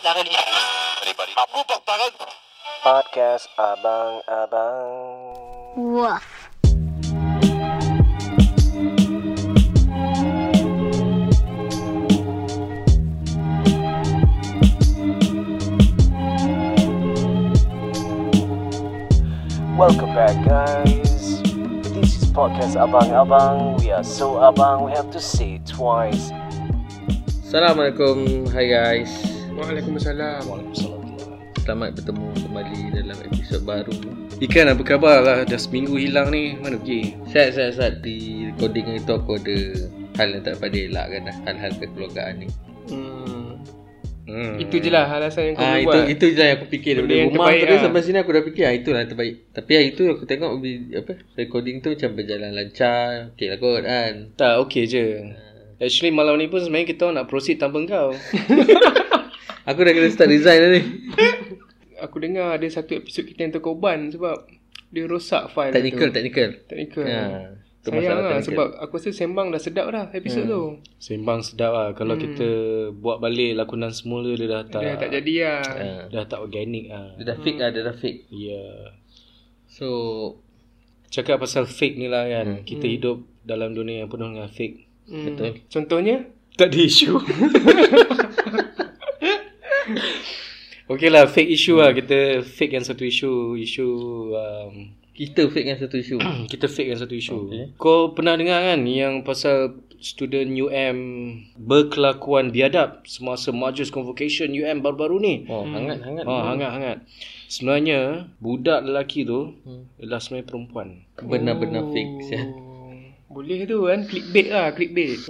tangan ni. Anybody? Aku pak tangan. Podcast Abang-Abang Woof. Welcome back guys This is Podcast Abang-Abang We are so abang We have to say it twice Assalamualaikum Hi, guys Waalaikumsalam. Selamat bertemu kembali dalam episod baru Ikan apa khabar lah? Dah seminggu hilang ni. Mana pergi? Sihat sihat sihat Di recording itu aku ada Hal yang tak dapat dielakkan lah Hal-hal kekeluargaan ni Hmm. hmm. Itu je lah alasan yang kau Ah, boleh itu, buat. itu je lah yang aku fikir Benda Daripada yang rumah terbaik terus lah. sampai sini aku dah fikir ah, Itulah yang terbaik Tapi hari tu aku tengok apa Recording tu macam berjalan lancar Okay lah kot kan Tak, okey je. Actually malam ni pun sebenarnya kita nak proceed tanpa kau. Aku dah kena start resign dah ni Aku dengar ada satu episod kita yang terkorban sebab dia rosak file Technical tu. technical Technical. Ya, tu Sayang masalah lah technical. sebab aku rasa sembang dah sedap dah episod tu. Sembang sedap lah. Kalau hmm. kita buat balik lakonan semula dia dah tak dia tak jadi lah. Ah. Dah tak organik lah. Dia dah fake lah Dia dah fake Ya. Yeah. So Cakap pasal fake ni lah kan. Kita hidup dalam dunia yang penuh dengan fake. Hmm. Betul Contohnya? Tak ada isu. Okey lah, fake issue lah. Kita fake yang satu isu. Isu... Um, Kita fake kan satu isu kita fake yang satu isu. Okay. Kau pernah dengar kan yang pasal student UM berkelakuan biadab semasa majlis convocation UM baru-baru ni? Oh hangat hangat Ha, hangat-hangat. Sebenarnya, budak lelaki tu adalah sebenarnya perempuan. Benar-benar fake sial. Oh, Boleh tu kan Clickbait lah Clickbait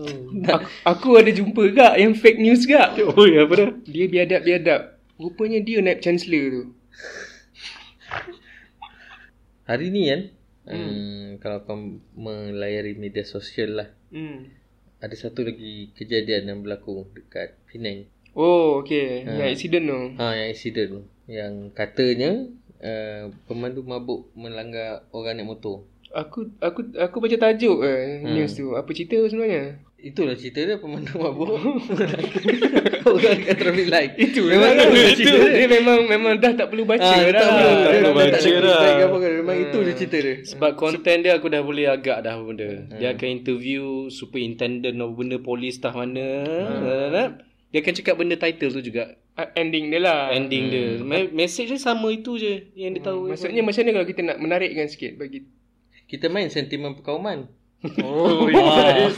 aku, aku ada jumpa gak Yang fake news gak Oh ya apa dah Dia biadab-biadab Rupanya dia naib chancellor tu. Hari ni kan hmm. Kalau kau melayari media sosial lah hmm. Ada satu lagi kejadian yang berlaku Dekat Penang. Oh okay Yang accident tu? Ha, Yang insiden tu. Yang katanya uh, Pemandu mabuk melanggar orang naik motor. Aku aku aku baca tajuk eh, news tu. Apa cerita sebenarnya Itulah cerita dia pemandu mabuk Orang kat traffic light Itu Memang itu itu, cerita dia. dia memang memang dah tak perlu baca Ah, dah. tak perlu. Tak dah baca tak dah. feedback apa kan. Memang itu je cerita dia Sebab konten dia aku dah boleh agak dah benda. Dia akan interview superintendent of benda polis tah mana. Dia akan cakap benda title tu juga. ending dia lah. Ending dia. Me- Message dia sama itu je yang dia tahu. Maksudnya macam mana kalau kita nak menarikkan sikit bagi Kita main sentimen perkauman Oh, yes.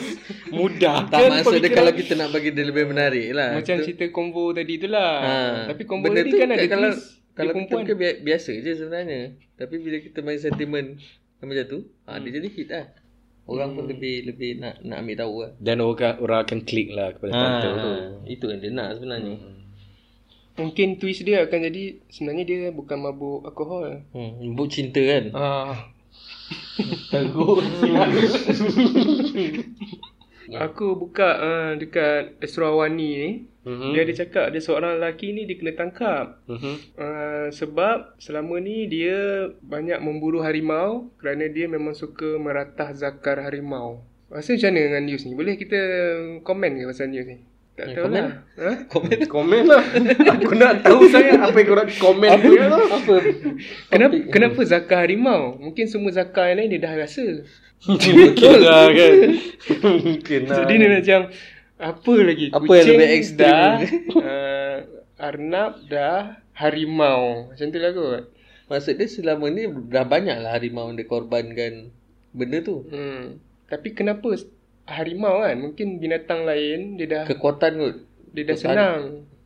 Mudah Tak kan maksud dia kalau kita nak bagi dia lebih menarik lah Macam Itu- cerita combo tadi tu lah. Ha. Tapi combo Benda tadi tu kan ada kalau, twist. Kalau kita bukan bi- biasa je sebenarnya Tapi bila kita main sentimen macam tu ha, Dia jadi hit lah Orang pun lebih lebih nak nak ambil tahu lah Dan orang, orang akan klik lah kepada title tu. Itu yang dia nak sebenarnya Mungkin twist dia akan jadi sebenarnya dia bukan mabuk alkohol. hmm, Buk cinta kan Ah. Teruk Aku buka uh, dekat Esrawani ni. Mm-hmm. Dia ada cakap ada seorang lelaki ni dia kena tangkap. Mm-hmm. Uh, sebab selama ni dia banyak memburu harimau kerana dia memang suka meratah zakar harimau. Rasa macam mana dengan news ni? Boleh kita komen ke pasal news ni? Tak tahu komen? lah. Ha? Komen Komen lah. Aku nak tahu saya apa yang korang komen apa, Apa Kenapa, kenapa zakar harimau? Mungkin semua zakar yang lain dia dah rasa. Betul lah kan Mungkin lah Jadi dia macam apa lagi? Apa yang lebih ekstrim dah, uh, Arnab dah harimau. Macam tu lah kot. Maksud dia selama ni Dah banyak lah harimau yang dia korbankan Benda tu Hmm. Tapi kenapa harimau kan? Mungkin binatang lain dia dah Kekuatan kot dia dah senang.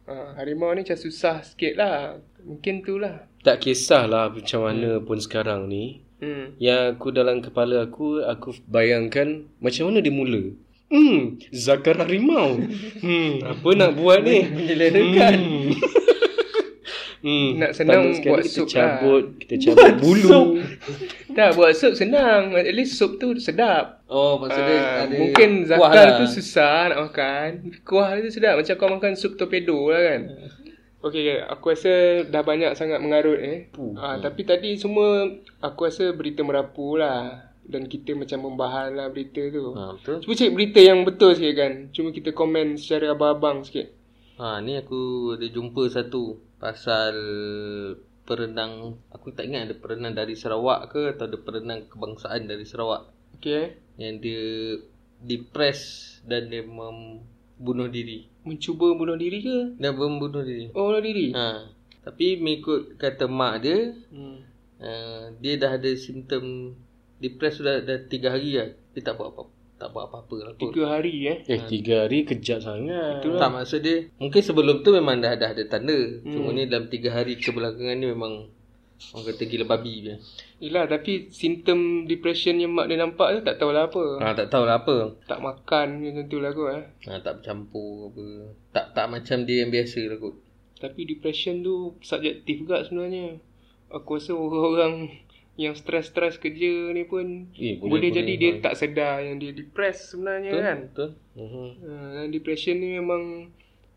Uh, harimau ni macam susah sikit lah. Mungkin tu lah. Tak kisahlah macam mana pun sekarang ni Hmm. Yang aku dalam kepala aku Aku bayangkan Macam mana dia mula Hmm Zakar harimau Hmm Apa nak buat ni Menyelerakan Hmm Hmm, Nak senang sekali buat kita sup cabut, Kita cabut bulu Tak buat sup senang. At least sup tu sedap. Oh maksud dia Ah, ada mungkin kuah zakar lah. tu susah nak makan. Kuah tu sedap. Macam kau makan sup torpedo lah kan. Okay, okay, aku rasa dah banyak sangat mengarut eh. Ah, tapi tadi semua aku rasa berita merapu lah. Dan kita macam membahan lah berita tu. Ha, betul. Cuba cek berita yang betul sikit kan. Cuma kita komen secara abang-abang sikit. Ha ni aku ada jumpa satu pasal perenang aku tak ingat ada perenang dari Sarawak ke atau ada perenang kebangsaan dari Sarawak Okay. yang dia depres dan dia membunuh diri. Mencuba bunuh diri ke? Dia membunuh diri. Oh, bunuh diri? Ha. Tapi mengikut kata mak dia, Hmm. uh, dia dah ada simptom depres sudah dah 3 hari lah. Dia tak buat apa tak buat apa-apa lah kot. Tiga hari eh. Eh, tiga hari kejap sangat. Itulah. Tak maksud dia Mungkin sebelum tu memang dah, dah ada tanda hmm. Cuma ni dalam 3 hari kebelakangan ni memang Orang kata gila babi dia Yelah tapi simptom depression yang mak dia nampak tu tak tahulah apa. ha, Tak tahulah apa Tak makan macam tu lah kot eh. ha, Tak bercampur apa Tak tak macam dia yang biasa lah kot Tapi depression tu subjektif juga sebenarnya. Aku rasa orang-orang yang stres-stres kerja ni pun Eh, boleh, boleh- boleh jadi boleh, dia tak sedar yang dia depressed sebenarnya Betul kan. Betul uh-huh. Uh, depression ni memang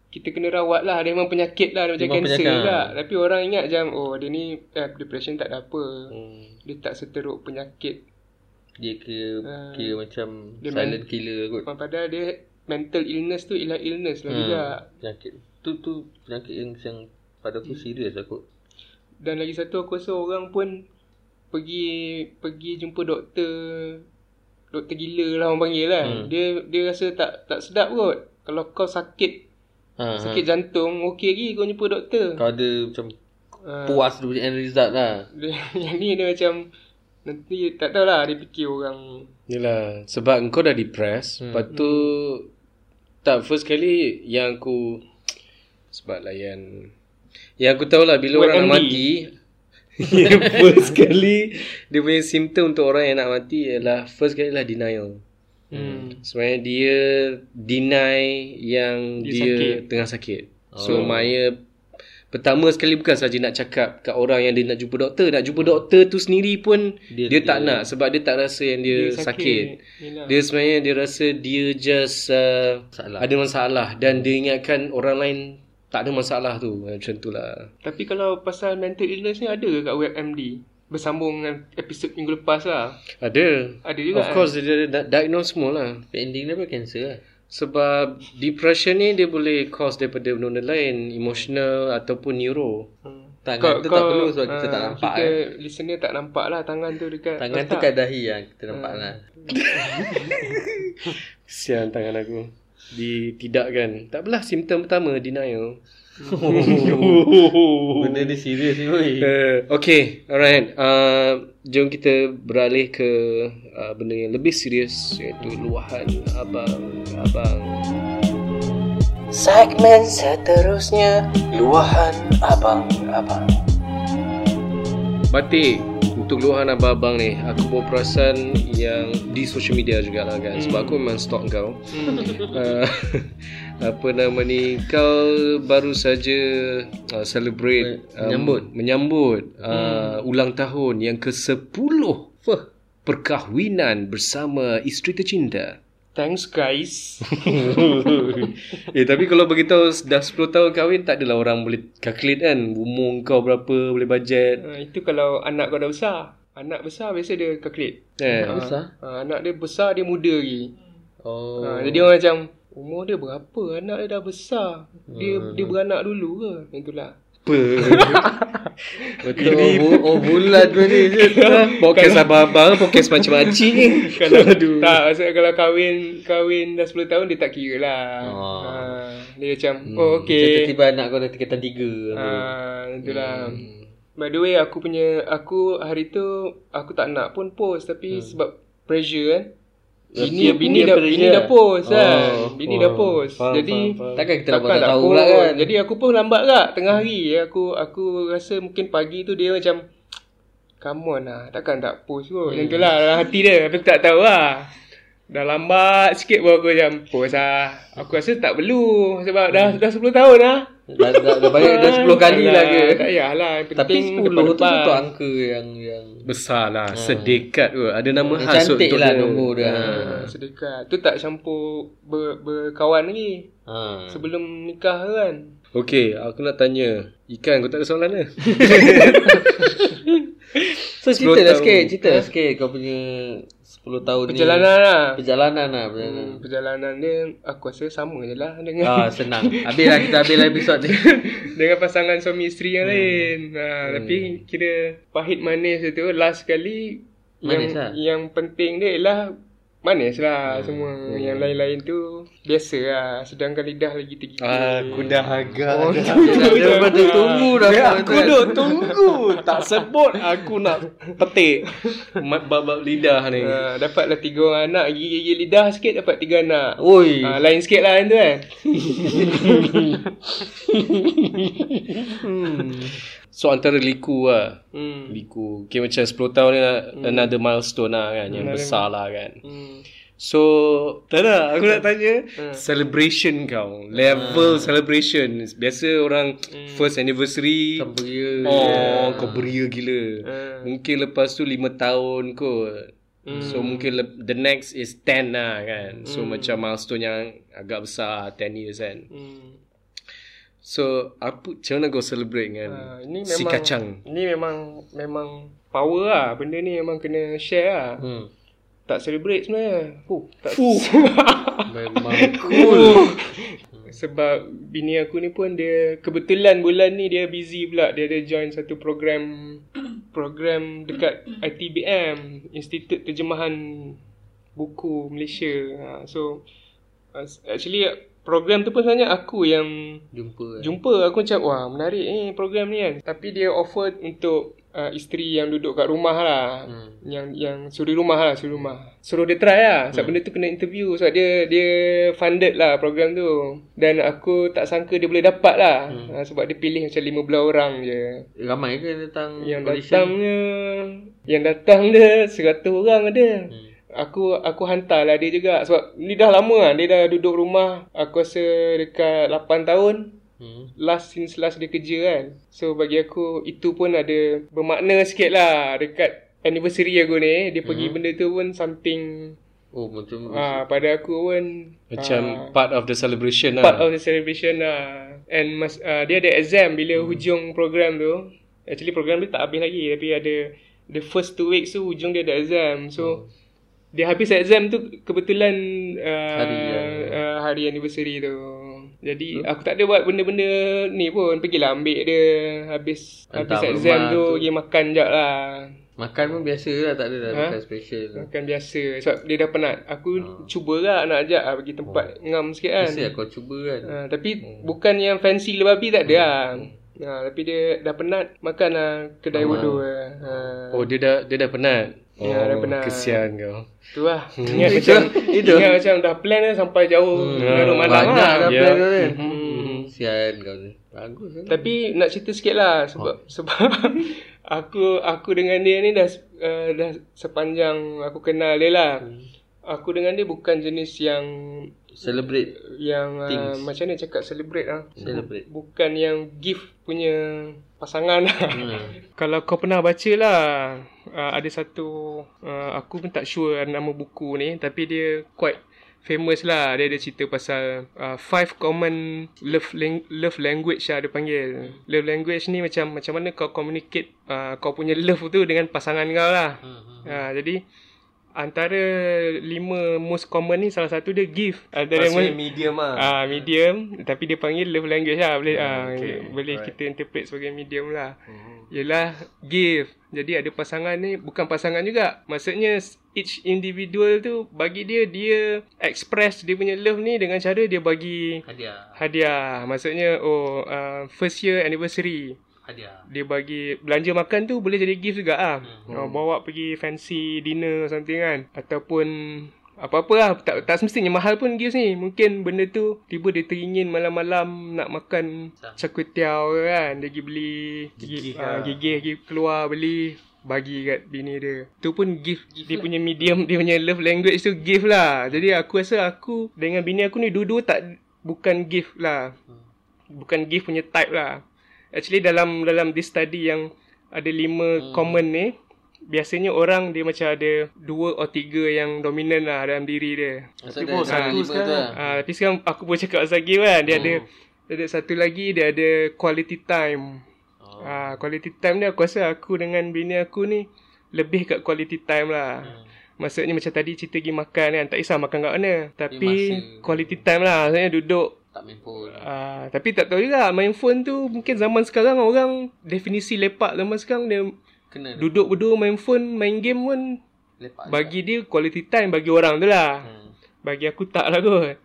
kita kena rawat lah. Dia memang penyakit lah. Dia macam kanser penyakit. lah. Tapi orang ingat macam, oh dia ni eh, depression tak ada apa. hmm. Dia tak seteruk penyakit. Dia kira, Ah. kira macam Dia silent killer kot Padahal dia mental illness tu ialah illness lah Hmm. juga. Penyakit Tu tu penyakit yang, yang pada aku serius lah kot Dan lagi satu aku rasa orang pun pergi pergi jumpa doktor doktor gila lah orang panggil lah. Hmm. Dia dia rasa tak tak sedap kot. Kalau kau sakit ha, sakit jantung okey lagi kau jumpa doktor. Kau ada macam Ha, Puas tu end result lah dia, yang ni dia macam nanti tak tahulah dia fikir orang Yelah, sebab kau dah depressed. Hmm. Lepas tu, tak, first kali yang aku, sebab layan, yang aku tahu lah bila orang nak WebMD. mati, first kali dia punya simptom untuk orang yang nak mati ialah first kali lah denial. hmm. Sebenarnya dia deny yang Dia dia, sakit. tengah sakit. So, Maya pertama sekali bukan saja nak cakap kat orang yang dia nak jumpa doktor. Nak jumpa doktor tu sendiri pun dia, Dia- dia, tak dia- nak sebab dia tak rasa yang dia, Dia sakit. sakit. Yelah. Dia sebenarnya dia rasa dia just uh, ada masalah dan dia ingatkan orang lain tak ada masalah tu. Macam tu lah. Tapi kalau pasal mental illness ni ada ke kat WebMD? Bersambung dengan episod minggu lepas lah. Ada. Ada juga Of course dia ada diagnose semua lah. Ending dia apa cancer lah Sebab depression ni dia boleh cause daripada benda-benda lain, emotional ataupun neuro. Hmm. Tangan tu tak perlu sebab kita ah, tak nampak Kita eh. listener tak nampak lah tangan tu dekat Tangan tu kat dahi lah Kita nampak lah Kesian tangan aku. Ditidakkan. Tak apalah simptom pertama denial. Benda ni serius ni woi. Uh, okay, alright. Uh, jom kita beralih ke uh, benda yang lebih serius iaitu luahan abang-abang. Segmen seterusnya Luahan Abang-Abang Batik untuk luahan abang-abang ni aku bawa perasan yang di social media jugalah kan? Sebab aku memang stalk kau. Uh, apa nama ni kau baru saja uh, celebrate um, Menyambut. menyambut uh, ulang tahun yang ke-10 perkahwinan bersama isteri tercinta Thanks guys. eh tapi kalau beritahu dah 10 tahun kahwin tak adalah orang boleh calculate kan umur kau berapa boleh bajet Ha, itu kalau anak kau dah besar. Anak besar biasa dia calculate. kan Besar Ha, anak dia besar dia muda lagi. Oh Ha, jadi orang macam umur dia berapa? Anak dia dah besar. Dia dia beranak dulu ke? Itulah. Betul oh, oh bulat tu ni Podcast abang-abang Podcast macam-macam ni kalau tak maksudnya kalau kahwin kahwin dah 10 tahun dia tak kira lah. Oh. Ha, dia macam oh okey. Tiba-tiba anak kau dah tingkatan tiga Ha, itulah. By the way aku punya aku hari tu aku tak nak pun post tapi sebab pressure kan. Bini Dia bini dah bini dah post kan. Oh. Bini dah post. Faham, Jadi faham, faham. Takkan kita takkan tak tahu pula kan Jadi aku pun lambat lah tengah hari aku aku rasa mungkin pagi tu dia macam come on lah takkan tak post kot. Macam tu lah dalam hati dia tapi aku tak tahu lah. Dah lambat sikit baru aku macam post lah. Aku rasa tak perlu sebab dah dah 10 tahun lah. Dah, dah, dah banyak dah 10 kali lah ke Tak payahlah. Yang Tapi penting 10 tu untuk angka yang yang Besar lah Sedekat kot Ada nama Yang khas cantik untuk lah dia. nombor dia. Ha. Ha, sedekat. Tu tak campur ber, berkawan lagi. ha. Sebelum nikah tu kan. Okay Aku nak tanya Ikan kau tak ada soalan ke? So 10 cerita lah tahun. sikit Cerita lah sikit Kau punya 10 tahun ni Perjalanan lah. Perjalanan lah perjalanan. Hmm, perjalanan dia aku rasa sama je lah dengan Ah senang Habis lah kita habis lah episod ni dengan pasangan suami isteri Hmm. yang lain. Ha, tapi kira pahit manis tu last kali Manis yang lah. yang penting dia ialah manis Hmm. lah semua. Yang lain-lain tu biasa lah. Sedangkan lidah lagi tergigit. Aku dah agak Oh, dah. Dia pada tunggu dah Ya, aku duk tunggu Tak sebut Aku nak petik Bab-bab lidah ni Ha, dapatlah tiga orang anak gigi-gigi lidah sikit dapat tiga anak. Oi Ha, lain sikit lah tu kan. So antara liku lah. Hmm. Liku. Okay macam 10 tahun ni Another milestone lah kan Yang Another- besar lah kan. Hmm. So Tak ada Aku nak tanya Celebration kau Level celebration. Biasa orang First anniversary. Sampai dia Oh kau beria gila. Hmm. Mungkin lepas tu 5 tahun kot. So mungkin lep- the next is 10 lah kan. So macam milestone yang agak besar 10 years kan. Hmm. So apa macam mana kau celebrate dengan Ha, ini si memang kacang Ini memang memang power lah. Benda ni memang kena share lah. hmm. Tak celebrate sebenarnya. Fuh, tak Memang cool Sebab bini aku ni pun dia kebetulan bulan ni dia busy pula. Dia ada join satu program program dekat ITBM, Institut Terjemahan Buku Malaysia. Ha, so as- actually program tu pun sebenarnya aku yang Jumpa jumpa aku macam wah menarik ni program ni kan. Tapi dia offer untuk uh, isteri yang duduk kat rumah lah. Hmm. Yang yang suri rumah lah, suri rumah. Suruh dia try lah. Sebab hmm. benda tu kena interview sebab dia dia funded lah program tu. Dan aku tak sangka dia boleh dapat lah. Hmm. Uh, sebab dia pilih macam 15 orang je. Ramai ke datang Yang audition? datangnya yang datang dia 100 orang ada. Hmm. Aku aku hantarlah dia juga sebab ni dah lama kan dia dah duduk rumah aku rasa dekat 8 tahun hmm. last since last dia kerja kan. So bagi aku itu pun ada bermakna sikit lah dekat anniversary aku ni. Dia pergi benda tu pun something Oh macam ah pada aku pun Macam ah, part of the celebration part lah of the celebration lah. And mas, uh, dia ada exam bila hujung program tu. Actually program dia tak habis lagi tapi ada the first two weeks tu hujung dia ada exam. So dia habis exam tu kebetulan uh, Hari, ya. uh, hari anniversary tu. Jadi aku tak ada buat benda-benda ni pun. Pergilah ambil dia habis Hantar habis exam tu, tu. pergi makan jap lah. Makan pun biasa lah Tak ada dah Ha? Makan special Makan biasa sebab dia dah penat. Aku cubalah nak ajak lah pergi tempat ngam sikit kan. Biasa lah kau cuba kan Ha, tapi bukan yang fancy gila babi tak ada lah. Ha, tapi dia dah penat makan lah kedai wudu lah. Ha, Oh dia dah dia dah penat Oh Ya, dah penat. Kesian kau tu lah. Ingat macam itu. ingat macam dah plan lah sampai jauh larut malam Banyak lah. dah Ya. plan kau ni Hmm. Sian kau ni Bagus kan Tapi nak cerita sikit lah sebab sebab aku aku dengan dia ni dah uh, dah sepanjang aku kenal dia lah. Aku dengan dia bukan jenis yang Celebrate yang uh, Things. macam mana cakap celebrate lah. Celebrate Bukan yang gift punya pasangan lah. hmm. Kalau kau pernah baca lah uh, Ada satu uh, Aku pun tak sure nama buku ni Tapi dia quite famous lah Dia ada cerita pasal uh, Five common love, lang- love language lah dia panggil Love language ni macam Macam mana kau communicate uh, Kau punya love tu dengan pasangan kau lah uh, Jadi Antara lima most common ni Salah satu dia gift Antara Maksudnya mo- medium lah Ah medium tapi dia panggil love language lah boleh ah okay. boleh kita interpret sebagai medium lah. Yalah give. Jadi ada pasangan ni bukan pasangan juga. Maksudnya each individual tu bagi dia dia express dia punya love ni dengan cara dia bagi Hadiah hadiah. Maksudnya oh uh, first year anniversary Hadiah. Dia bagi belanja makan tu boleh jadi gift juga ah. Hmm. Oh, bawa pergi fancy dinner something kan. Ataupun apa-apa lah. Tak, tak semestinya. Mahal pun gift ni. Mungkin benda tu tiba dia teringin malam-malam nak makan cakwetiau kan. Dia pergi beli gigih, uh, gigih pergi keluar beli bagi kat bini dia. Tu pun gift, gift dia punya medium dia punya love language tu gift lah. Jadi aku rasa aku dengan bini aku ni dua-dua tak bukan gift lah. Bukan gift punya type lah Actually dalam dalam this study yang ada lima hmm. common ni biasanya orang dia macam ada dua atau tiga yang dominan lah dalam diri dia. Masa pun satu sekarang. lah. Ah tapi sekarang aku boleh cakap pasal game kan dia ada dia ada satu lagi dia ada quality time. Oh. Ah, quality time ni aku rasa aku dengan bini aku ni lebih kat quality time lah. Hmm. Maksudnya macam tadi cerita pergi makan kan. Tak kisah makan kat mana. Tapi masa... quality time lah. Maksudnya duduk. Tak main phone. Uh, tapi tak tahu juga. Main phone tu mungkin zaman sekarang orang definisi lepak zaman sekarang dia Kena duduk berdua main phone, main game pun. Lepak bagi juga. dia quality time bagi orang tu lah. Hmm. Bagi aku tak lah kot.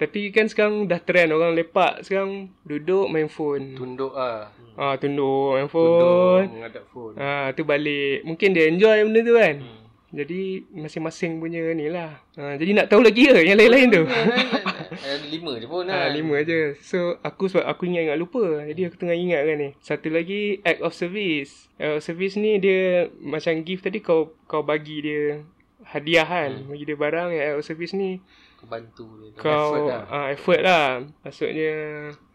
Tapi kan sekarang dah trend orang lepak sekarang duduk main phone. Tunduk ah. Ah tunduk main phone. Tunduk menghadap phone. Ah tu balik. Mungkin dia enjoy benda tu kan. Hmm. Jadi masing-masing punya ni lah. Ha, jadi nak tahu lagi ke yang lain-lain tu? lima je pun lah. Ha, lima je. So aku sebab aku ingat ingat lupa. Jadi aku tengah ingat kan ni. Satu lagi act of service. Act of service ni dia macam gift tadi kau kau bagi dia hadiah kan. Hmm. Bagi dia barang. Act of service ni kau bantu dia. Kau effort lah. Uh, effort lah. Maksudnya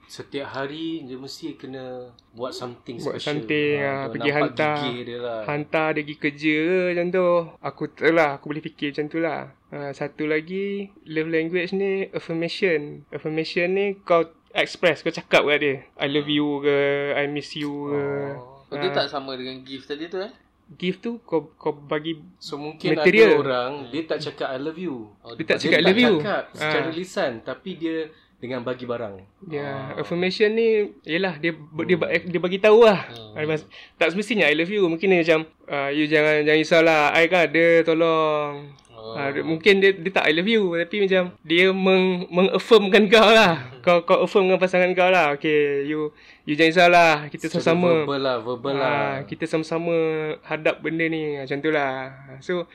setiap hari dia mesti kena buat something buat special. something ha, ha, pergi hantar dia lah. hantar dia pergi kerja ke macam tu aku lah aku boleh fikir macam tu lah ha, satu lagi love language ni affirmation affirmation ni kau express kau cakap kat dia I love you ke I miss you ke oh. Itu ha. tak sama dengan gift tadi tu eh gift tu kau kau bagi so mungkin material. ada orang dia tak cakap I love you oh, dia tak cakap I love you cakap secara ha. lisan tapi dia dengan bagi barang. Ya yeah. oh. affirmation ni yalah dia hmm. dia dia bagi tahu lah. Hmm. tak semestinya I love you. Mungkin dia macam uh, you jangan jangan risaulah I kan ada tolong. Oh. Uh, mungkin dia, dia tak I love you. Tapi macam Dia meng, mengaffirmkan kau lah. Kau kau affirm dengan pasangan kau lah. Okay You You jangan risaulah Kita sama-sama. Verbal lah Verbal uh, lah. Kita sama-sama Hadap benda ni. Macam tu lah. So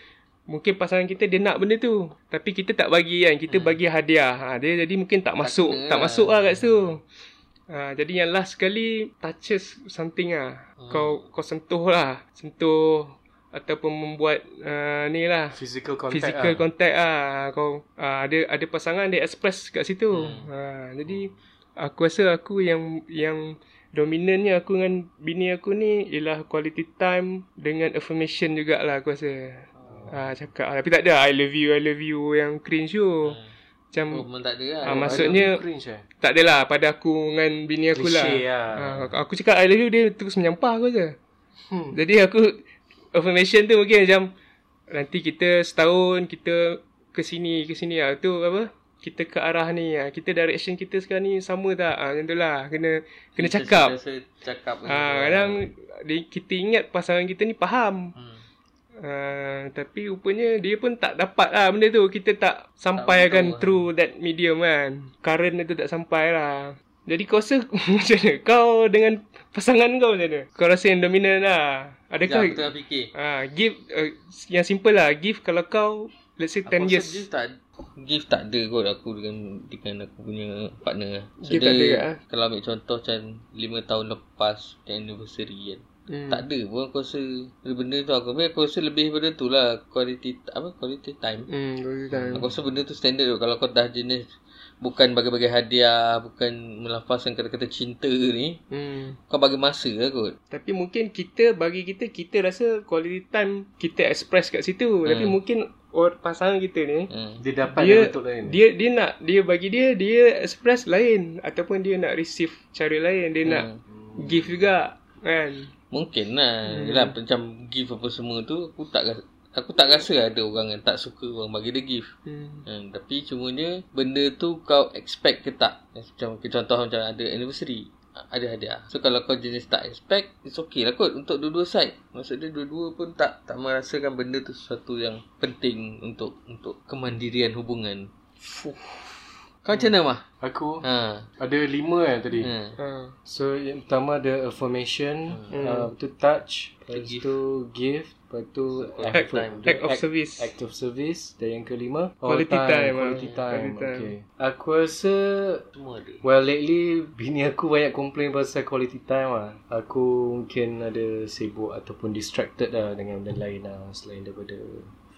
Mungkin pasangan kita Dia nak benda tu Tapi kita tak bagi kan Kita hmm. bagi hadiah ha, Dia jadi mungkin tak masuk Tak, tak lah. masuk lah kat situ Ha, jadi yang last sekali touches something ah. Hmm. Kau kau sentuh lah. Sentuh ataupun membuat uh, ni lah physical contact physical lah. contact ah kau uh, ada ada pasangan dia express kat situ hmm. uh, jadi aku rasa aku yang yang dominannya aku dengan bini aku ni ialah quality time dengan affirmation jugalah aku rasa uh, cakap tapi tak ada I love you I love you yang cringe tu hmm. Macam oh, tak ada lah. Uh, maksudnya cringe, eh? Tak adalah pada aku dengan bini aku lah. lah. Uh, aku cakap I love you dia terus menyampah aku je. Hmm. Jadi aku affirmation tu mungkin macam nanti kita setahun kita ke sini ke sini ah tu apa kita ke arah ni ah kita direction kita sekarang ni sama tak ah macam itulah kena kena kita cakap cakap ah kadang di, kita ingat pasangan kita ni faham hmm. Uh, tapi rupanya dia pun tak dapat lah benda tu Kita tak sampaikan tak through that medium kan Current tu tak sampai lah Jadi kau rasa macam mana? Kau dengan pasangan kau macam mana? Kau rasa yang dominan lah Adakah Sekejap, tengah fikir. Ah, give uh, yang simple lah. Give kalau kau let's say 10 years. Give tak give tak ada kot aku dengan dengan aku punya partner. So give tak ada ah. Kalau ambil contoh macam 5 tahun lepas anniversary kan. Hmm. Tak ada pun aku rasa benda tu aku aku rasa lebih daripada tu lah quality apa quality time. Hmm, quality time. Aku rasa benda tu standard tu kalau kau dah jenis bukan bagi-bagi hadiah, bukan melafazkan kata-kata cinta ni. Hmm. Kau bagi masa lah kot. Tapi mungkin kita bagi kita kita rasa quality time kita express kat situ. Hmm. Tapi mungkin or pasangan kita ni hmm. dia dapat dia, betul lain. Dia dia nak dia bagi dia dia express lain ataupun dia nak receive cara lain, dia hmm. nak give juga kan. Mungkin lah. Hmm. Yalah, macam give apa semua tu aku tak Aku tak rasa ada orang yang tak suka orang bagi dia gift. Hmm. Hmm, tapi cumanya benda tu kau expect ke tak? Macam contoh macam ada anniversary. Ada hadiah. So kalau kau jenis tak expect, it's okay lah kot untuk dua-dua side. Maksudnya dua-dua pun tak tak merasakan benda tu sesuatu yang penting untuk untuk kemandirian hubungan. Fuh. Kau macam mana, Mah? Aku? Ha. Ada lima kan tadi? Ha. ha. So, yang pertama ada affirmation. Hmm. Uh, to touch. Lepas tu gift. Lepas tu act, act of service. Act of service. Dan yang kelima quality time. time. Quality time. Quality time. Okay. Aku rasa semua ada. Well lately bini aku banyak complain pasal quality time lah. Aku mungkin ada sibuk ataupun distracted lah dengan benda lain lah selain daripada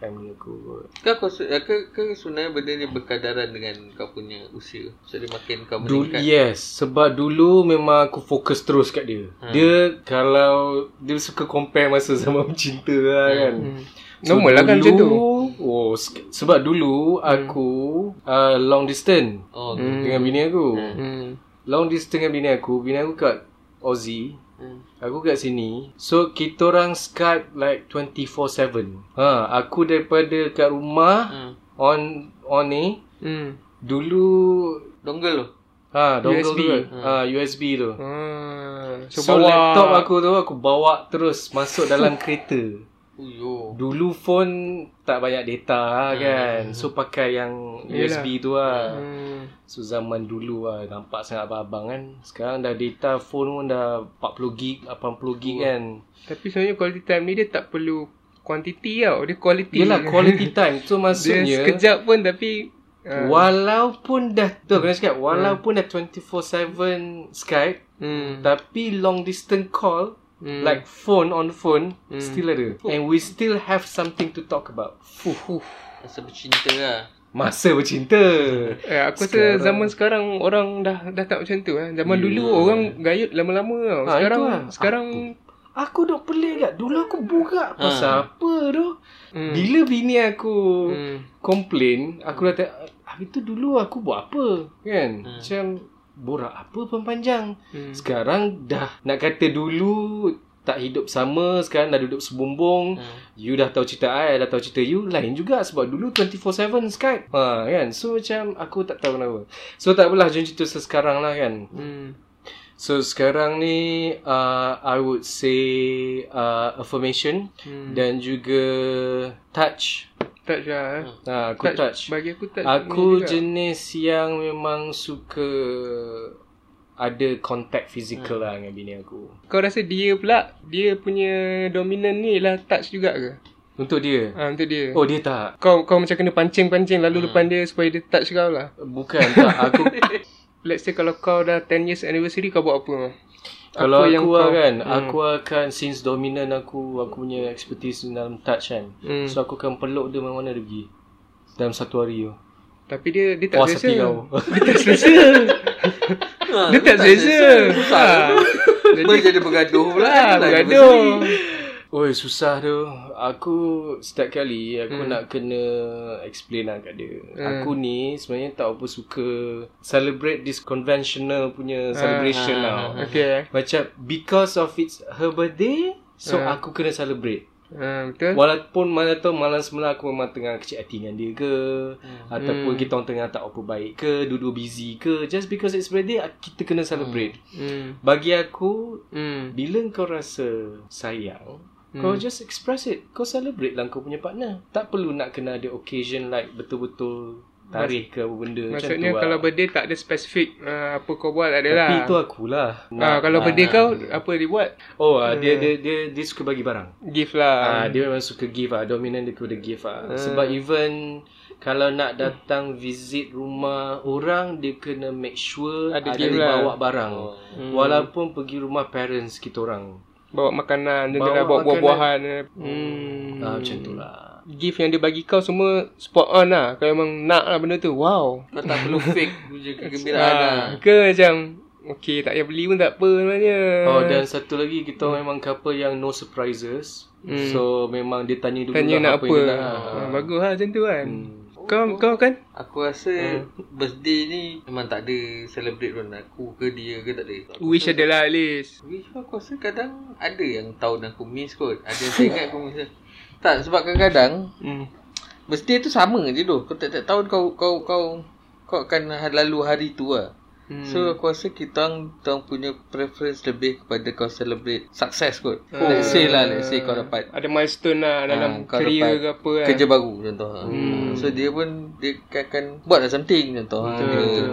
family aku. Kau kau ke, ke sebenarnya benda ni berkadaran dengan kau punya usia. So dia makin kau meningkat. Du- yes, sebab dulu memang aku fokus terus kat dia. Hmm. Dia kalau dia suka compare masa zaman cinta lah hmm. kan. Hmm. So, Normal lah kan macam tu. Oh, sebab dulu hmm. aku uh, long distance oh, hmm. dengan bini aku. Hmm. Long distance dengan bini aku. Bini aku kat Aussie. Hmm. Aku kat sini. So kita orang Skype like 24/7. Ha, aku daripada kat rumah Hmm. on on ni Hmm. dulu Dongle tu. ha dongle USB. tu kan. Ha USB tu. Ah, So, so, bawa laptop aku tu aku bawa terus masuk dalam kereta. Uyo. Dulu phone tak banyak data kan. So pakai yang Yelah. USB tu lah. Hmm. So zaman dulu lah nampak sangat abang-abang kan. Sekarang dah data phone pun dah 40 gig, 80 gig kan. Tapi sebenarnya quality time ni dia tak perlu quantity tau. Dia quality. Yelah quality time. So Dia maksudnya sekejap pun tapi ah, walaupun dah tu aku nak cakap walaupun dah 24/7 Skype hmm. tapi long distance call Hmm. like phone on phone still ada. And we still have something to talk about. Fuh. Rasa bercinta lah. Masa bercinta. Eh, aku rasa Sekarang- zaman sekarang orang dah dah tak macam tu eh. Zaman Ya. dulu orang gayut lama-lama tau. Ha, Sekarang lah. sekarang Aku duk pelik kat. Dulu aku buka pasal apa tu. Hmm. Bila bini aku hmm. complain, aku dah tak, habis tu dulu aku buat apa? Kan? Macam borak apa pun panjang. Hmm. Sekarang dah nak kata dulu tak hidup sama, sekarang dah duduk sebumbung. You dah tahu cerita I, I dah tahu cerita you. Lain juga sebab dulu 24/7 Skype. Ha kan. So macam aku tak tahu kenapa. So tak apalah jom cerita sekarang lah kan. Hmm. So sekarang ni uh, I would say uh, affirmation Hmm. dan juga touch. Touch lah. eh. Ha, aku touch. Bagi aku touch. Aku ni juga. jenis yang memang suka ada contact physical lah dengan bini aku. Kau rasa dia pula dia punya dominant ni lah touch juga ke? Untuk dia. Ha, untuk dia. Oh dia tak. Kau kau macam kena pancing-pancing lalu depan dia supaya dia touch kau lah. Bukan tak. Aku Let's say kalau kau dah 10 years anniversary kau buat apa? Kalau aku lah kau- kan, Hmm. aku akan since dominant aku, aku punya expertise dalam touch kan. Hmm. So aku akan peluk dia mana-mana dia pergi. Dalam satu hari tu. Tapi dia dia tak selesa. kau. Dia tak selesa. dia tak selesa. Ha. Jadi jadi bergaduh pula. Ha, Lah, bergaduh. Oi susah tu. Aku setiap kali aku Hmm. nak kena explain lah kat dia. Aku ni sebenarnya tak apa suka celebrate this conventional punya celebration Ah, lah. Okay. Macam because of it's her birthday, so Ah. aku kena celebrate. Ha, betul? Walaupun mana tahu malam semalam aku memang tengah kecil hati dengan dia ke Ataupun kita orang tengah tak apa baik ke Dua-dua busy ke Just because it's birthday Kita kena celebrate Hmm. Bagi aku Hmm. Bila kau rasa sayang Kau just express it Kau celebrate lah kau punya partner Tak perlu nak kena ada occasion like Betul-betul Tarikh ke apa benda Maksudnya macam tu kalau lah. birthday tak ada spesifik uh, apa kau buat tak ada lah. Tapi itu akulah Ah, kalau birthday kau apa dia buat? Oh ah, dia, dia, dia, dia suka bagi barang Gift lah. Ah, dia memang suka give ah, dominant dia kepada give ah. Sebab even kalau nak datang visit rumah orang dia kena make sure Ada ada, dia lah. bawa barang. Walaupun pergi rumah parents kita orang. Bawa makanan, dia Bawa bawa, buah-buahan. Hmm. Ah, macam tu lah. Gift yang dia bagi kau semua spot on lah. Kau memang nak lah benda tu. Wow. Kau tak perlu fake punya kegembiraan lah. Ah, ke macam Okay, tak payah beli pun tak apa sebenarnya. Oh dan satu lagi kita orang memang couple yang no surprises. So memang dia tanya dulu Hmm. Tanya lah nak apa, apa. yang dia nak. Ah, bagus lah macam tu kan. Hmm. Kau kau kan? Aku rasa birthday ni memang tak ada celebrate pun aku ke dia ke tak ada. Wish ada lah at least. Wish aku rasa kadang ada yang tahun aku miss kot. Ada yang tak ingat aku miss. Tak sebab kadang-kadang Hmm. birthday tu sama je tu. Kau tiap-tiap tahun kau kau kau kau akan lalu hari tu lah. Hmm. So aku rasa kita orang, punya preference lebih kepada kau celebrate success kot. Hmm. Let's say lah, let's say kau dapat Ada milestone lah dalam Ah, kau career dapat ke apa kan. kerja baru contoh. Hmm. So dia pun dia akan buat lah something contoh. Betul, betul.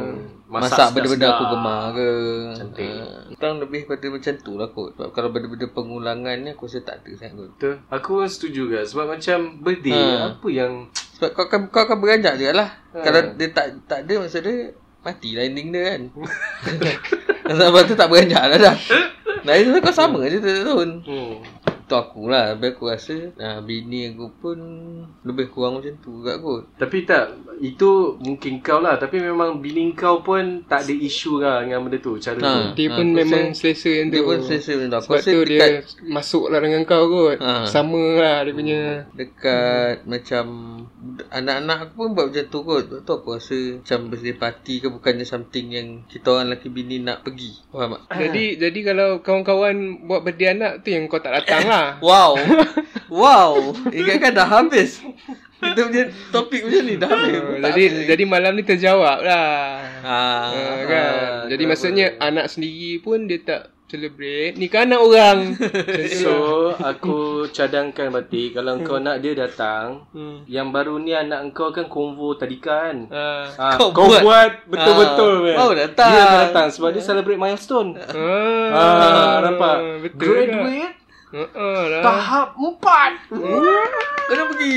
Masak, Masak masak benda-benda aku gemar ke. Cantik. Ah, Kita orang lebih pada macam tu lah kot. Sebab kalau benda-benda pengulangan ni aku rasa tak ada sangat kot. Betul. Aku pun setuju kan sebab macam birthday Ha. apa yang Sebab kau akan, kau akan beranjak je lah. Ha. Kalau dia tak tak ada maksud dia matilah ending dia kan. Sebab tu tak beranjak lah dah. Nah itu kau sama je tiap tahun. hmm. Itu aku lah Tapi aku rasa uh, Bini aku pun Lebih kurang macam tu juga kot Tapi tak Itu mungkin kau lah Tapi memang bini kau pun Tak ada isu lah Dengan benda tu Cara Ha. tu Dia Ah, pun memang selesa yang tu. Dia pun selesa macam tu Aku Sebab tu dekat, dia masuk lah dengan kau kot. Ah. Sama lah dia punya. Dekat Macam Anak-anak aku pun buat macam tu kot Sebab tu aku rasa Macam birthday party ke Bukannya something yang Kita orang lelaki bini nak pergi Faham tak? Jadi jadi kalau kawan-kawan buat birthday anak tu yang kau tak datang lah. Wow Wow Ingatkan dah habis Kita punya topik macam ni dah habis Tak jadi habis. jadi malam ni terjawab lah. ah, Ah, kan. Jadi kenapa? maksudnya anak sendiri pun dia tak celebrate. Ni kan anak orang. So aku cadangkan berarti Kalau kau nak dia datang Hmm. Yang baru ni anak kau kan konvo tadika kan Ah. Ah, Kau kau, buat. buat, betul-betul Ah, man. baru datang. Dia akan datang sebab dia celebrate milestone. Ah, Ah, nampak? Betul Graduate. Graduate Uh, lah. tahap 4. Kena pergi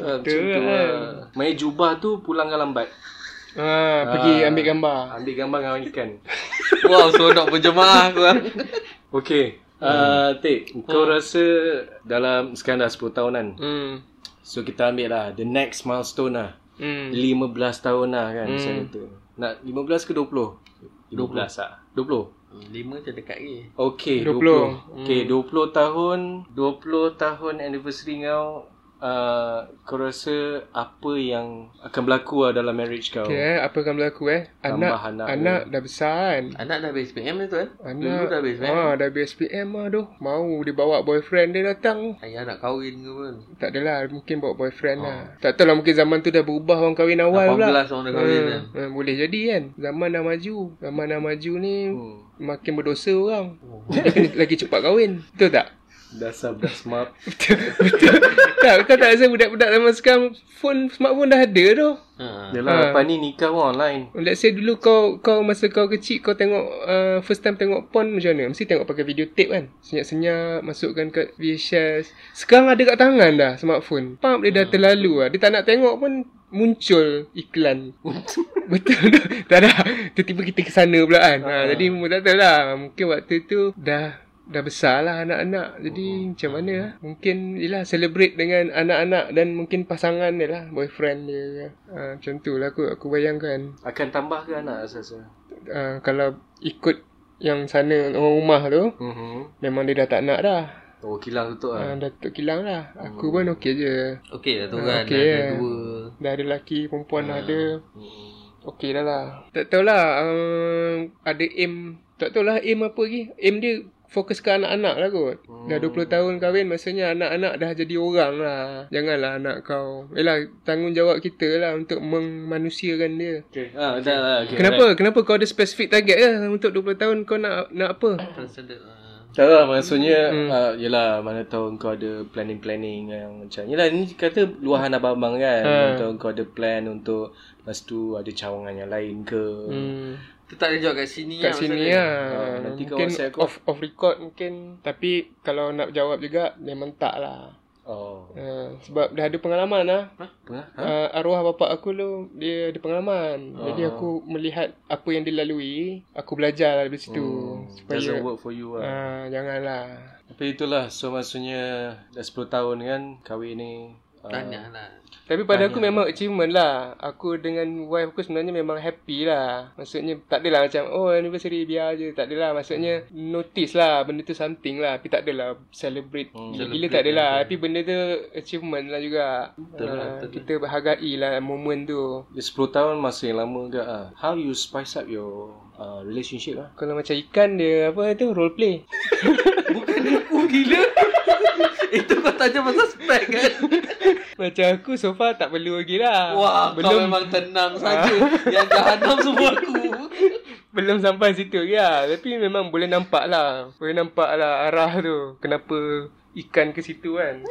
Ah, macam Betul tu lah. Main jubah tu pulangkan lambat. Ah, pergi Ah. ambil gambar. Ambil gambar dengan ikan. Wow seronok berjemaah aku kan Okay. Uh, Tik, kau rasa dalam sekarang dah 10 tahun kan? Hmm. So kita ambil lah the next milestone lah. Hmm. 15 tahun lah kan hmm. saya kata. Nak 15 ke 20? 15 lah. 20? Lima macam dekat lagi Okay, 20. 20. Okay, 20 tahun, 20 tahun anniversary kau, uh, kau rasa apa yang akan berlaku lah dalam marriage kau? Okay, eh, apa akan berlaku eh? Anak Tambah anak, anak dah besar kan. Anak dah habis SPM tu kan Dulu Anak dah habis kan ah, dah habis SPM lah tu. Mau dia bawa boyfriend dia datang. Ayah nak kahwin ke pun Tak adalah, mungkin bawa boyfriend lah. Tak tahu lah mungkin zaman tu dah berubah orang kahwin awal 18 pula. orang dah kahwin kan Ha, boleh jadi kan. Zaman dah maju. Zaman dah maju ni Hmm. makin berdosa orang. Kena lagi cepat kahwin. Betul tak? Dasar budak smart. Betul. tak, kau tak rasa budak-budak zaman sekarang phone smartphone dah ada tu. ha. Yalah, Ah. lepas ni nikah pun online. Let's say dulu kau kau masa kau kecil kau tengok uh, first time tengok porn macam mana? Mesti tengok pakai video tape kan. Senyap-senyap masukkan kat VHS. Sekarang ada kat tangan dah smartphone. Pump dia dah terlalu lah. Dia tak nak tengok pun muncul iklan. Betul tu. Tak ada. Tiba-tiba kita ke sana pula kan. Ha, jadi tak tahu lah. Mungkin waktu tu dah dah besar lah anak-anak. Jadi macam mana lah. Mungkin yelah celebrate dengan anak-anak dan mungkin pasangan dia lah. Boyfriend dia. Ha, macam tu lah aku, aku bayangkan. Akan tambah ke anak rasa-rasa? Uh, kalau ikut yang sana orang rumah tu. Mm-hmm. Memang dia dah tak nak dah. Oh, kilang tutup Ha, lah. dah tak kilang lah. Aku pun okey je. Okey lah tu Ah, kan okey, Dah ada eh. dua Dah ada lelaki, perempuan dah ada. Mm-hmm. Okey dah lah. Tak tahulah um, ada aim. Tak tahulah aim apa lagi. Aim dia fokus ke anak-anak lah kot. Hmm. Dah 20 tahun kahwin maksudnya anak-anak dah jadi orang lah. Janganlah anak kau. Yelah tanggungjawab kita lah untuk memanusiakan dia. Okay. Ah, dah lah. Okay, Kenapa? Kenapa kau ada spesifik target ke untuk 20 tahun kau nak nak apa? Lah Tak lah maksudnya hmm. uh, Yelah mana tahu kau ada planning-planning yang macam Yelah ni kata luahan abang-abang kan Ha. Mana tahu kau ada plan untuk Lepas tu ada cawangan yang lain ke Hmm. Tu tak ada jawab kat sini Kat lah sini lah. Ah, nanti kau mungkin WhatsApp aku. off off record mungkin. Tapi kalau nak jawab juga memang tak lah. Oh Uh, sebab dah ada pengalaman lah. Apa? Ha? Uh, arwah bapak aku tu dia ada pengalaman. Oh. Jadi aku melihat apa yang dia lalui, aku belajar lah dari situ. Hmm, supaya Doesn't work for you lah uh, janganlah. Tapi itulah So maksudnya Dah 10 tahun kan Kahwin ni Tanya lah Tapi pada aku memang achievement lah. Aku dengan wife aku sebenarnya memang happy lah. Maksudnya tak adalah macam oh anniversary biar je. Tak adalah. Maksudnya notice lah benda tu something lah. Tapi tak adalah celebrate. Hmm, Gila tak adalah. Tapi benda tu achievement lah juga. Betul lah, uh, kita berhargai lah moment tu. Dia 10 tahun masa yang lama ke ah. How you spice up your uh, relationship ah? Kalau macam ikan dia apa tu role play. Oh gila Itu kau tanya pasal spek kan macam aku so far tak perlu lagi lah. Wah kau belum memang tenang saja Yang jahanam semua aku belum sampai situ lagi lah. Tapi memang boleh nampak lah. Boleh nampak lah arah tu. Kenapa ikan ke situ kan.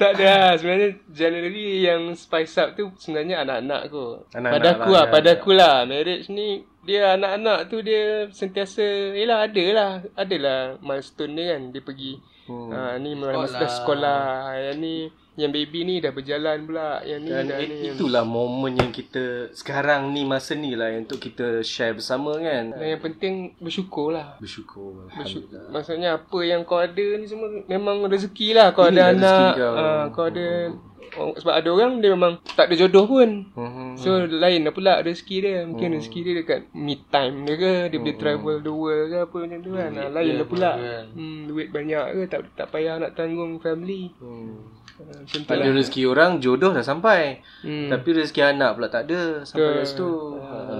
Tak ada lah. Sebenarnya generally yang spice up tu sebenarnya anak-anak kot. Anak-anak pada aku lah, lah. Pada ya. aku lah. Marriage ni dia anak-anak tu dia sentiasa yelah ada lah. Ada lah milestone dia kan. Dia pergi. Hmm. Ha, ni memang Sekolah. dah sekolah. Yang ni yang baby ni dah berjalan pula. Yang ni Dan dah it, ni. itulah momen yang kita sekarang ni masa ni lah yang untuk kita share bersama kan. Dan yang penting bersyukur lah. Bersyukur. Alhamdulillah. Maksudnya apa yang kau ada ni semua memang rezeki lah. Kau Inilah ada anak, kau. ah, kau ada oh, sebab ada orang dia memang tak ada jodoh pun. Mhm. So lain lah pula rezeki dia. Mungkin Hmm. rezeki dia dekat me time dia ke, dia boleh travel the world ke apa macam tu kan. Ah, lain lah pula. kan. Hmm, duit banyak ke tak tak payah nak tanggung family. Hmm. Ada lah. rezeki orang jodoh dah sampai. Hmm. Tapi rezeki anak pula tak ada sampai Betul. kat situ.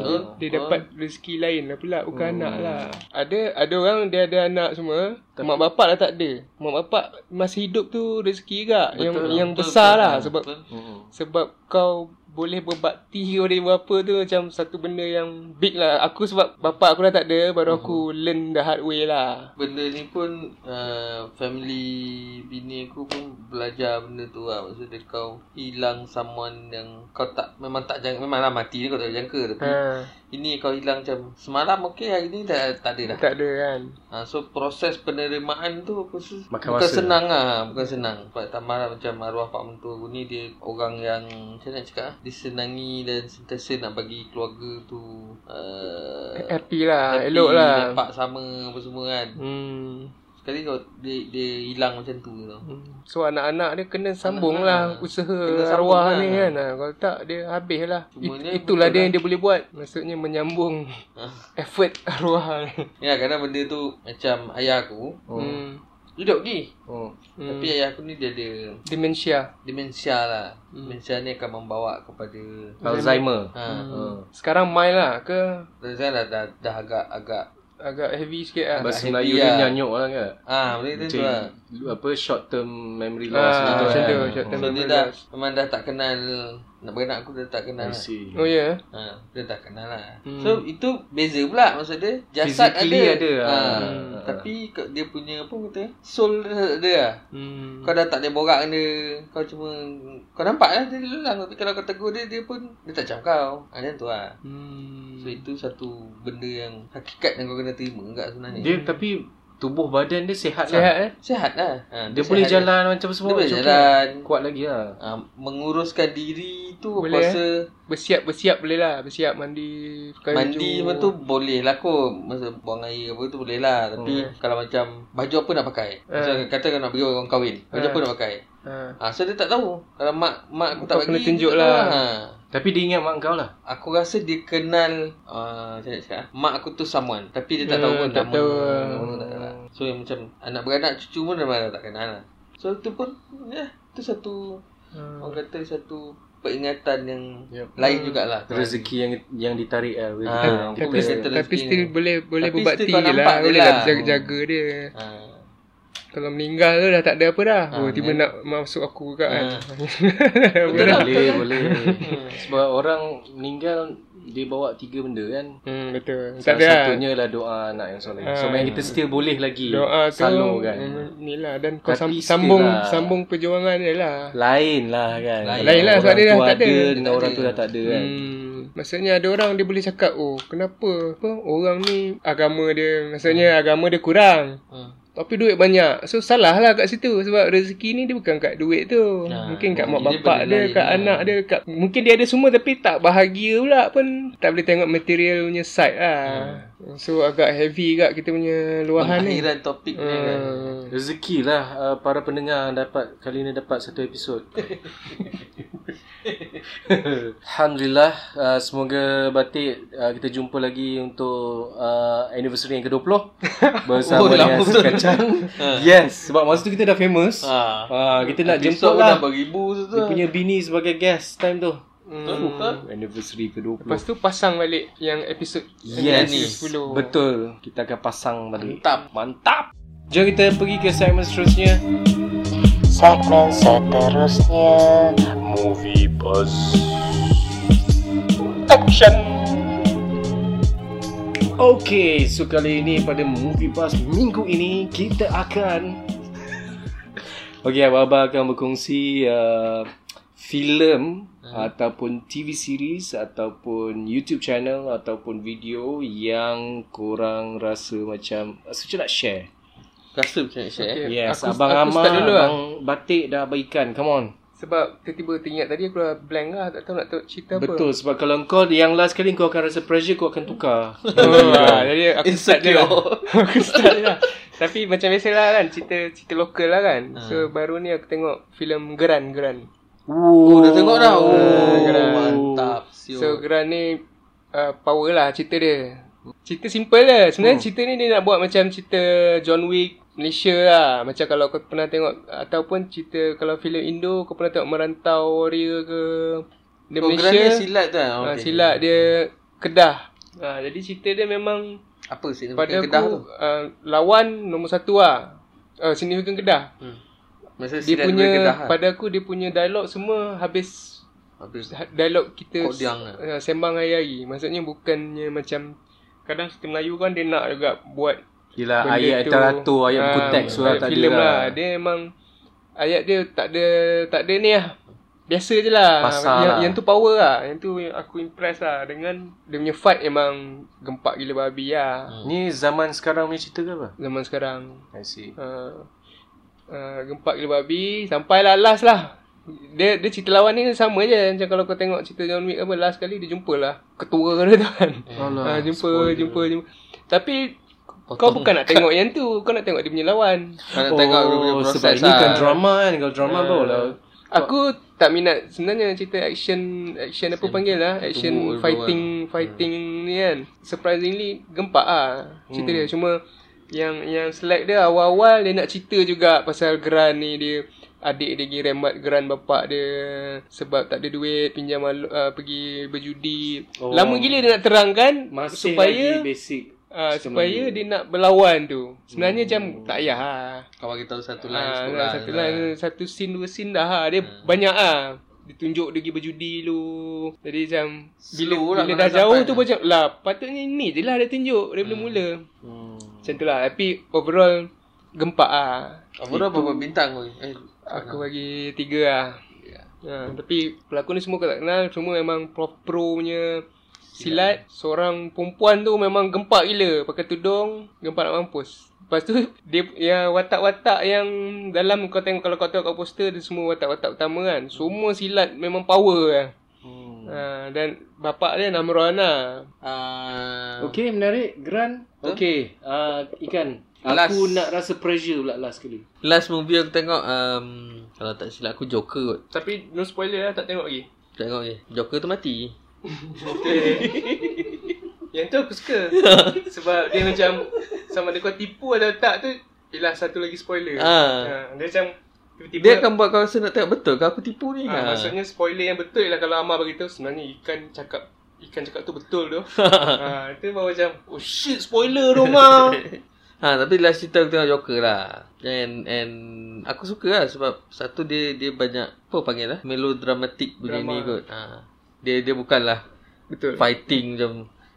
Dia, dia dapat rezeki lain lah pula Bukan anak lah Ada ada orang dia ada anak semua Mak bapak dah tak ada Mak bapak masih hidup tu rezeki juga Yang yang betul, besar betul, lah betul. Sebab Hmm. sebab kau boleh berbakti kepada ibu bapa tu macam satu benda yang big lah. Aku sebab bapak aku dah tak ada baru aku learn the hard way lah. Benda ni pun uh, family bini aku pun belajar benda tu lah. Maksudnya kau hilang someone yang kau tak memang tak jangka memanglah mati ni kau tak jangka tapi Ha, ini kau hilang macam semalam okey hari ni dah tak ada dah. tak ada kan. Ha, so proses penerimaan tu aku rasa Makan bukan masa. senang lah bukan senang sebab tambah macam arwah pak mentua aku ni dia orang yang macam nak cakap ah, disenangi dan sentiasa nak bagi keluarga tu uh, Happy lah, happy, elok lah. lepak sama apa semua kan Hmm. Sekali kau dia, dia hilang macam tu tau Hmm. So anak-anak dia kena sambung lah usaha Kena sambung arwah lah. ni kan. Ha, kalau tak dia habis lah. It, itulah betul dia lah. yang dia boleh buat. Maksudnya menyambung Ah. effort arwah ni. ya kadang benda tu macam ayah aku Hmm. hidup lagi Oh. Hmm. tapi ayah aku ni dia ada Demensia. demensia lah demensia ni akan membawa kepada Alzheimer. ha, Hmm. Sekarang main lah ke saya dah, dah, dah agak agak agak heavy sikit lah. Bahasa Melayu lah. dia nyanyuk lah kan. ah boleh tu lah apa short term memory loss Ah, gitu macam kan. tu, short term So dia dah loss. memang dah tak kenal nak beranak aku dah tak kenal lah. Oh ya. Ha, dia tak kenal lah. Hmm. So itu beza pula maksud dia. Jasad Physically ada. ada, Ha, ah. Tapi dia punya apa kata? Soul dia ada lah. Hmm. Kau dah tak boleh borak dengan dia. Kau cuma kau nampak lah dia lelang tapi kalau kau tegur dia dia pun dia tak macam kau. Ha, macam tu lah. Hmm. So itu satu benda yang hakikat yang kau kena terima enggak sebenarnya. Dia tapi tubuh badan dia sihat, Sihat lah. eh? sihat lah. Ha, Dia boleh sihat jalan macam semua. Dia boleh macam jalan. Kuat lagi lah. Ha, menguruskan diri tu Boleh, aku rasa Bersiap bersiap boleh lah. Bersiap mandi pakai Mandi semua tu boleh lah kot Masa buang air apa tu boleh lah Tapi Hmm. kalau macam Baju apa nak pakai Macam Eh. kata kau nak pergi orang kahwin Baju Eh. apa nak pakai Ha. ha, So dia tak tahu Kalau mak mak aku tak Kau kena bagi tunjuk dia lah. ha. Tapi dia ingat mak kau lah. Aku rasa dia kenal uh, Macam nak cakap ah? Mak aku tu someone Tapi dia tak Eh, tahu pun tak nama tahu. nama tu tak tahu lah. So yang macam Anak beranak cucu pun memang tak kenal lah So itu pun Ya Itu satu Hmm. Orang kata satu Peringatan yang Yep. Lain jugalah Rezeki yang yang ditarik lah. Ah, Ah, kita Tapi, kata tapi still ni. boleh boleh Tapi berbakti nampak lah. dia Boleh lah. lah jaga-jaga dia. ha. Kalau meninggal tu dah tak ada apa dah. Ah, oh, tiba kan? nak masuk aku juga kan. boleh, boleh, boleh. Sebab orang meninggal dia bawa tiga benda kan. hmm, betul. Tak Salah ada lah. satunya lah doa anak yang soleh. So Ah. yang kita still boleh lagi Doa tu salurkan. mm, ni lah dan kau sam- sambung lah. sambung perjuangan dia lah. Lain lah kan. Lain. Lain lah, sebab dia dah tak ada. dengan orang ada. tu dah tak ada kan. Hmm, maksudnya ada orang dia boleh cakap, "Oh, kenapa? Apa orang ni agama dia, maksudnya agama dia kurang." Hmm. Tapi duit banyak. So salah lah kat situ sebab rezeki ni dia bukan kat duit tu. Ha, mungkin kat mak dia bapak dia, kat lah. anak dia, kat mungkin dia ada semua tapi tak bahagia pula pun. Tak boleh tengok material punya side lah. So agak heavy kat kita punya luahan ni. Pengakhiran topik ni kan Hmm. Rezeki lah uh, para pendengar dapat kali ni dapat satu episod. Alhamdulillah uh, semoga batik uh, kita jumpa lagi untuk uh, anniversary yang ke-20 bersama Oh, dengan lama si betul. kacang. yes, sebab masa tu kita dah famous. Ha. Ah, kita nak jemput pun dah lah beribu tu dia punya bini sebagai guest time tu. Betul Anniversary ke-20. Lepas tu pasang balik yang episod Yes, ni. 10. betul. Kita akan pasang balik. Mantap Mantap. Jom kita pergi ke segmen seterusnya. Segmen seterusnya. Movie Buzz. Action. Okay, so kali ini pada Movie Bus minggu ini kita akan Okay, Abang akan berkongsi uh, filem ataupun TV series ataupun YouTube channel ataupun video yang korang rasa macam rasa nak share. Rasa macam nak share Okay. okay. Yes, Aku- Abang aku Amar, start dulu lah. Abang Batik dah bagikan. Come on. Sebab tiba-tiba teringat tadi aku dah blank lah. Tak tahu nak tahu cerita apa. Betul sebab kalau kau yang last kali kau akan rasa pressure kau akan tukar. Oh, ah, jadi aku start je Insecure. lah. aku start je lah. Tapi macam biasalah kan, cerita cerita lokal lah kan. So baru ni aku tengok filem Geran Geran. Oh, dah tengok dah. Oh, gerak. mantap. Siul. So Geran ni uh, power lah cerita dia. Cerita simple lah. Sebenarnya cerita ni dia nak buat macam cerita John Wick Malaysia lah. Macam kalau kau pernah tengok ataupun cerita kalau filem Indo kau pernah tengok Merantau Warrior ke dia oh, Malaysia. Malaysia. silat tu kan? Ah, silat dia Kedah. Ah, jadi cerita dia memang Apa sih? pada Kedah aku tu? uh, lawan nombor satu lah. Uh, signifikan Kedah. Hmm. Masa Dia punya Kedah kan? pada aku dia punya dialog semua habis Habis. dialog kita lah. uh, sembang hari-hari. Maksudnya bukannya macam kadang cerita Melayu kan dia nak juga buat Yelah benda ayat tu. teratur, ayat buku Ah, teks lah tak ada lah. lah. Dia memang ayat dia tak ada tak ada ni lah. Biasa je lah. Pasal yang, lah. yang tu power lah. Yang tu yang aku impress lah dengan dia punya fight memang gempak gila babi lah. Hmm. Ni zaman sekarang ni cerita ke apa? Zaman sekarang. I see. Uh, uh, gempak gila babi Sampailah last lah dia, dia cerita lawan ni sama je Macam kalau kau tengok cerita John Wick apa Last kali dia jumpa lah Ketua dia tu kan Alah, uh, Jumpa spoiler. jumpa jumpa Tapi Kau Potong. bukan nak tengok yang tu Kau nak tengok dia punya lawan Kau nak tengok dia punya Oh, proses sebab ini kan lah. drama kan. Kalau drama Ah. baru lah. Aku tak minat sebenarnya cerita action action apa panggil lah action Tubuh fighting fighting ni kan surprisingly gempak ah cerita dia cuma yang yang select dia awal-awal dia nak cerita juga pasal geran ni dia adik dia pergi rembat geran bapak dia sebab tak ada duit pinjam uh, pergi berjudi Oh. lama gila dia nak terangkan Masih supaya lagi basic. uh, supaya dia nak berlawan tu sebenarnya macam tak payah lah Kau bagi tahu satu line Ah, cukup nah, lah. satu line satu scene dua scene dah ha. dia hmm. banyak ah dia tunjuk dia pergi berjudi dulu jadi macam bila, Slow lah bila dah jauh tu dah. macam lah patutnya ni je lah dia tunjuk daripada hmm. mula Hmm. macam tu lah tapi overall gempak ah Overall berapa bintang kau? Eh, aku bagi tiga lah Ya. ha, tapi pelakon ni semua kau tak kenal semua memang pro, pro punya silat seorang perempuan tu memang gempak gila pakai tudung gempak nak mampus Lepas tu dia yang watak-watak yang dalam kau tengok kalau kau tengok kat poster dia semua watak-watak utama kan. Semua silat memang power lah. Hmm. Ha, dan bapak dia Namron lah. Ah, Okey, menarik. Gran. Okey, uh, Ikan. Last. Aku nak rasa pressure pula last kali. Last movie aku tengok um, Kalau tak silap aku Joker kot Tapi no spoiler lah tak tengok lagi. Tengok je Joker tu mati Yang tu aku suka. Sebab dia macam sama ada kau tipu atau tak tu ialah satu lagi spoiler. Ah. Ha, dia macam tiba-tiba Dia akan buat kau rasa nak tengok betul ke aku tipu ni ha, ha. maksudnya spoiler yang betul ialah kalau Amar beritahu sebenarnya ikan cakap ikan cakap tu betul tu. ha, itu baru macam oh shit spoiler tu Amar. Ha tapi last cerita aku tengok Joker lah And and aku suka lah sebab satu dia dia banyak apa panggil lah melodramatic begini Drama. kot. Ha. Dia dia bukanlah betul. fighting macam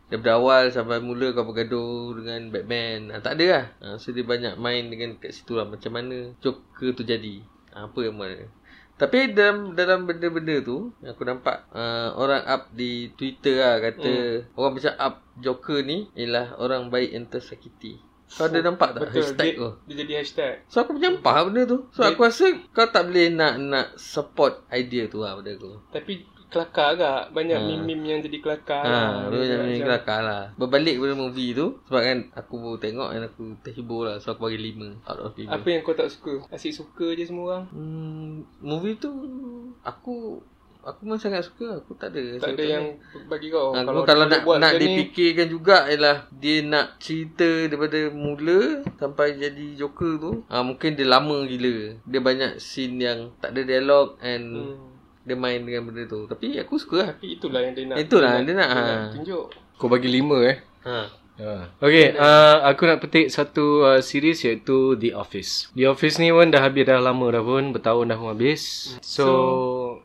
daripada awal sampai mula kau bergaduh dengan Batman. Ha, tak ada lah. Ha, so dia banyak main dengan kat situ lah macam mana Joker tu jadi. Ha, apa yang mana. Tapi dalam dalam benda-benda tu aku nampak uh, orang up di Twitter lah kata hmm. orang macam up Joker ni ialah orang baik yang tersakiti. Kau ada nampak tak Betul. hashtag dia, tu? dia jadi hashtag. So aku menyampah benda tu. So aku rasa kau tak boleh nak nak support idea tu lah benda tu. Tapi kelakar agak banyak Ha. meme-meme yang jadi kelakar. lah. Ha, dia macam ni Macam- kelakar lah. Berbalik pada movie tu sebab kan aku baru tengok dan aku terhibur lah. So aku bagi 5 out of 5. Apa yang kau tak suka? Asyik suka je semua orang. Hmm, movie tu aku aku memang sangat suka. Aku tak ada. Tak ada yang bagi kau. Ha, kalau, kalau dia nak buat nak macam ni, dipikirkan juga ialah dia nak cerita daripada mula sampai jadi Joker tu. Ha, mungkin dia lama gila. Dia banyak scene yang tak ada dialog and Hmm. dia main dengan benda tu. Tapi aku suka lah. Tapi itulah yang dia nak. Itulah dia nak, ha. tunjuk. Kau bagi lima eh. Ha. Okay, uh, aku nak petik satu uh, series iaitu The Office. The Office ni pun dah habis dah lama dah pun, bertahun dah pun habis. So,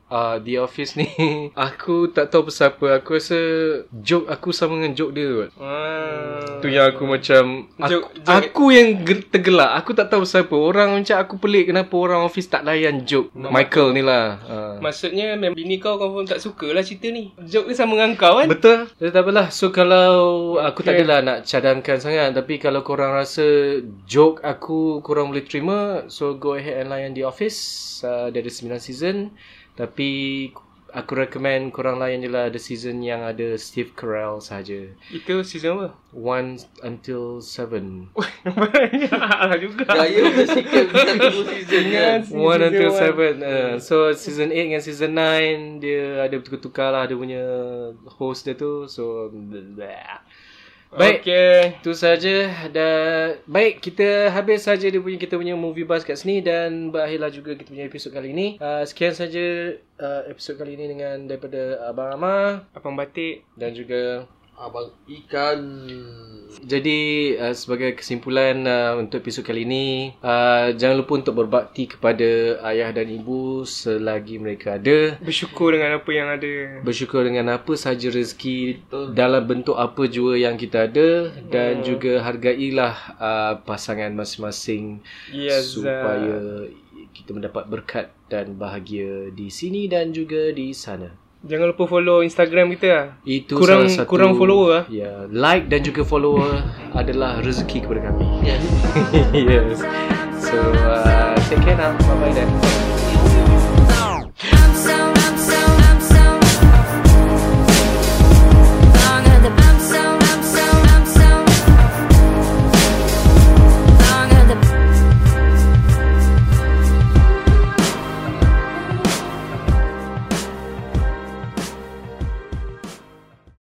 uh, The Office ni Aku tak tahu pasal apa. Aku rasa Joke aku sama dengan joke dia kot. Ah. Tu yang aku macam Aku, Joke- joke- aku yang tergelak. Aku tak tahu pasal apa. Orang macam aku pelik Kenapa orang office tak layan joke Michael ni lah. Uh. Maksudnya memang bini kau confirm tak suka lah cerita ni. Joke dia sama dengan kau kan? Betul. Jadi tak apalah. So kalau Aku tak Okay. adalah nak cadangkan sangat. Tapi kalau korang rasa Joke aku Korang boleh terima So go ahead and layan The Office. Uh, Dia ada 9 season Tapi Aku recommend korang layan je lah The season yang ada Steve Carell sahaja Itu season apa? 1 until 7 Banyak juga. Gaya bersikap Kita tunggu season kan One until one. seven. Uh, so season 8 dengan season 9 dia ada bertukar-tukar lah dia punya host dia tu. So blah. Baik. Okay. Itu saja dan baik kita habis saja dia punya kita punya movie buzz kat sini dan berakhirlah juga kita punya episod kali ini. Uh, sekian saja uh, episod kali ini dengan daripada Abang Amar Abang Batik. dan juga Abang Ikan. Jadi uh, sebagai kesimpulan uh, untuk episod kali ini uh, Jangan lupa untuk berbakti kepada ayah dan ibu selagi mereka ada. Bersyukur dengan apa yang ada. Bersyukur dengan apa sahaja rezeki dalam bentuk apa jua yang kita ada. Dan juga hargailah uh, pasangan masing-masing Yes, Supaya kita mendapat berkat dan bahagia di sini dan juga di sana Jangan lupa follow Instagram kita lah. itu Kurang- salah satu, kurang follower lah. Ya, like dan juga follower adalah rezeki kepada kami. Yes yes. So, uh, take care now. Bye bye then.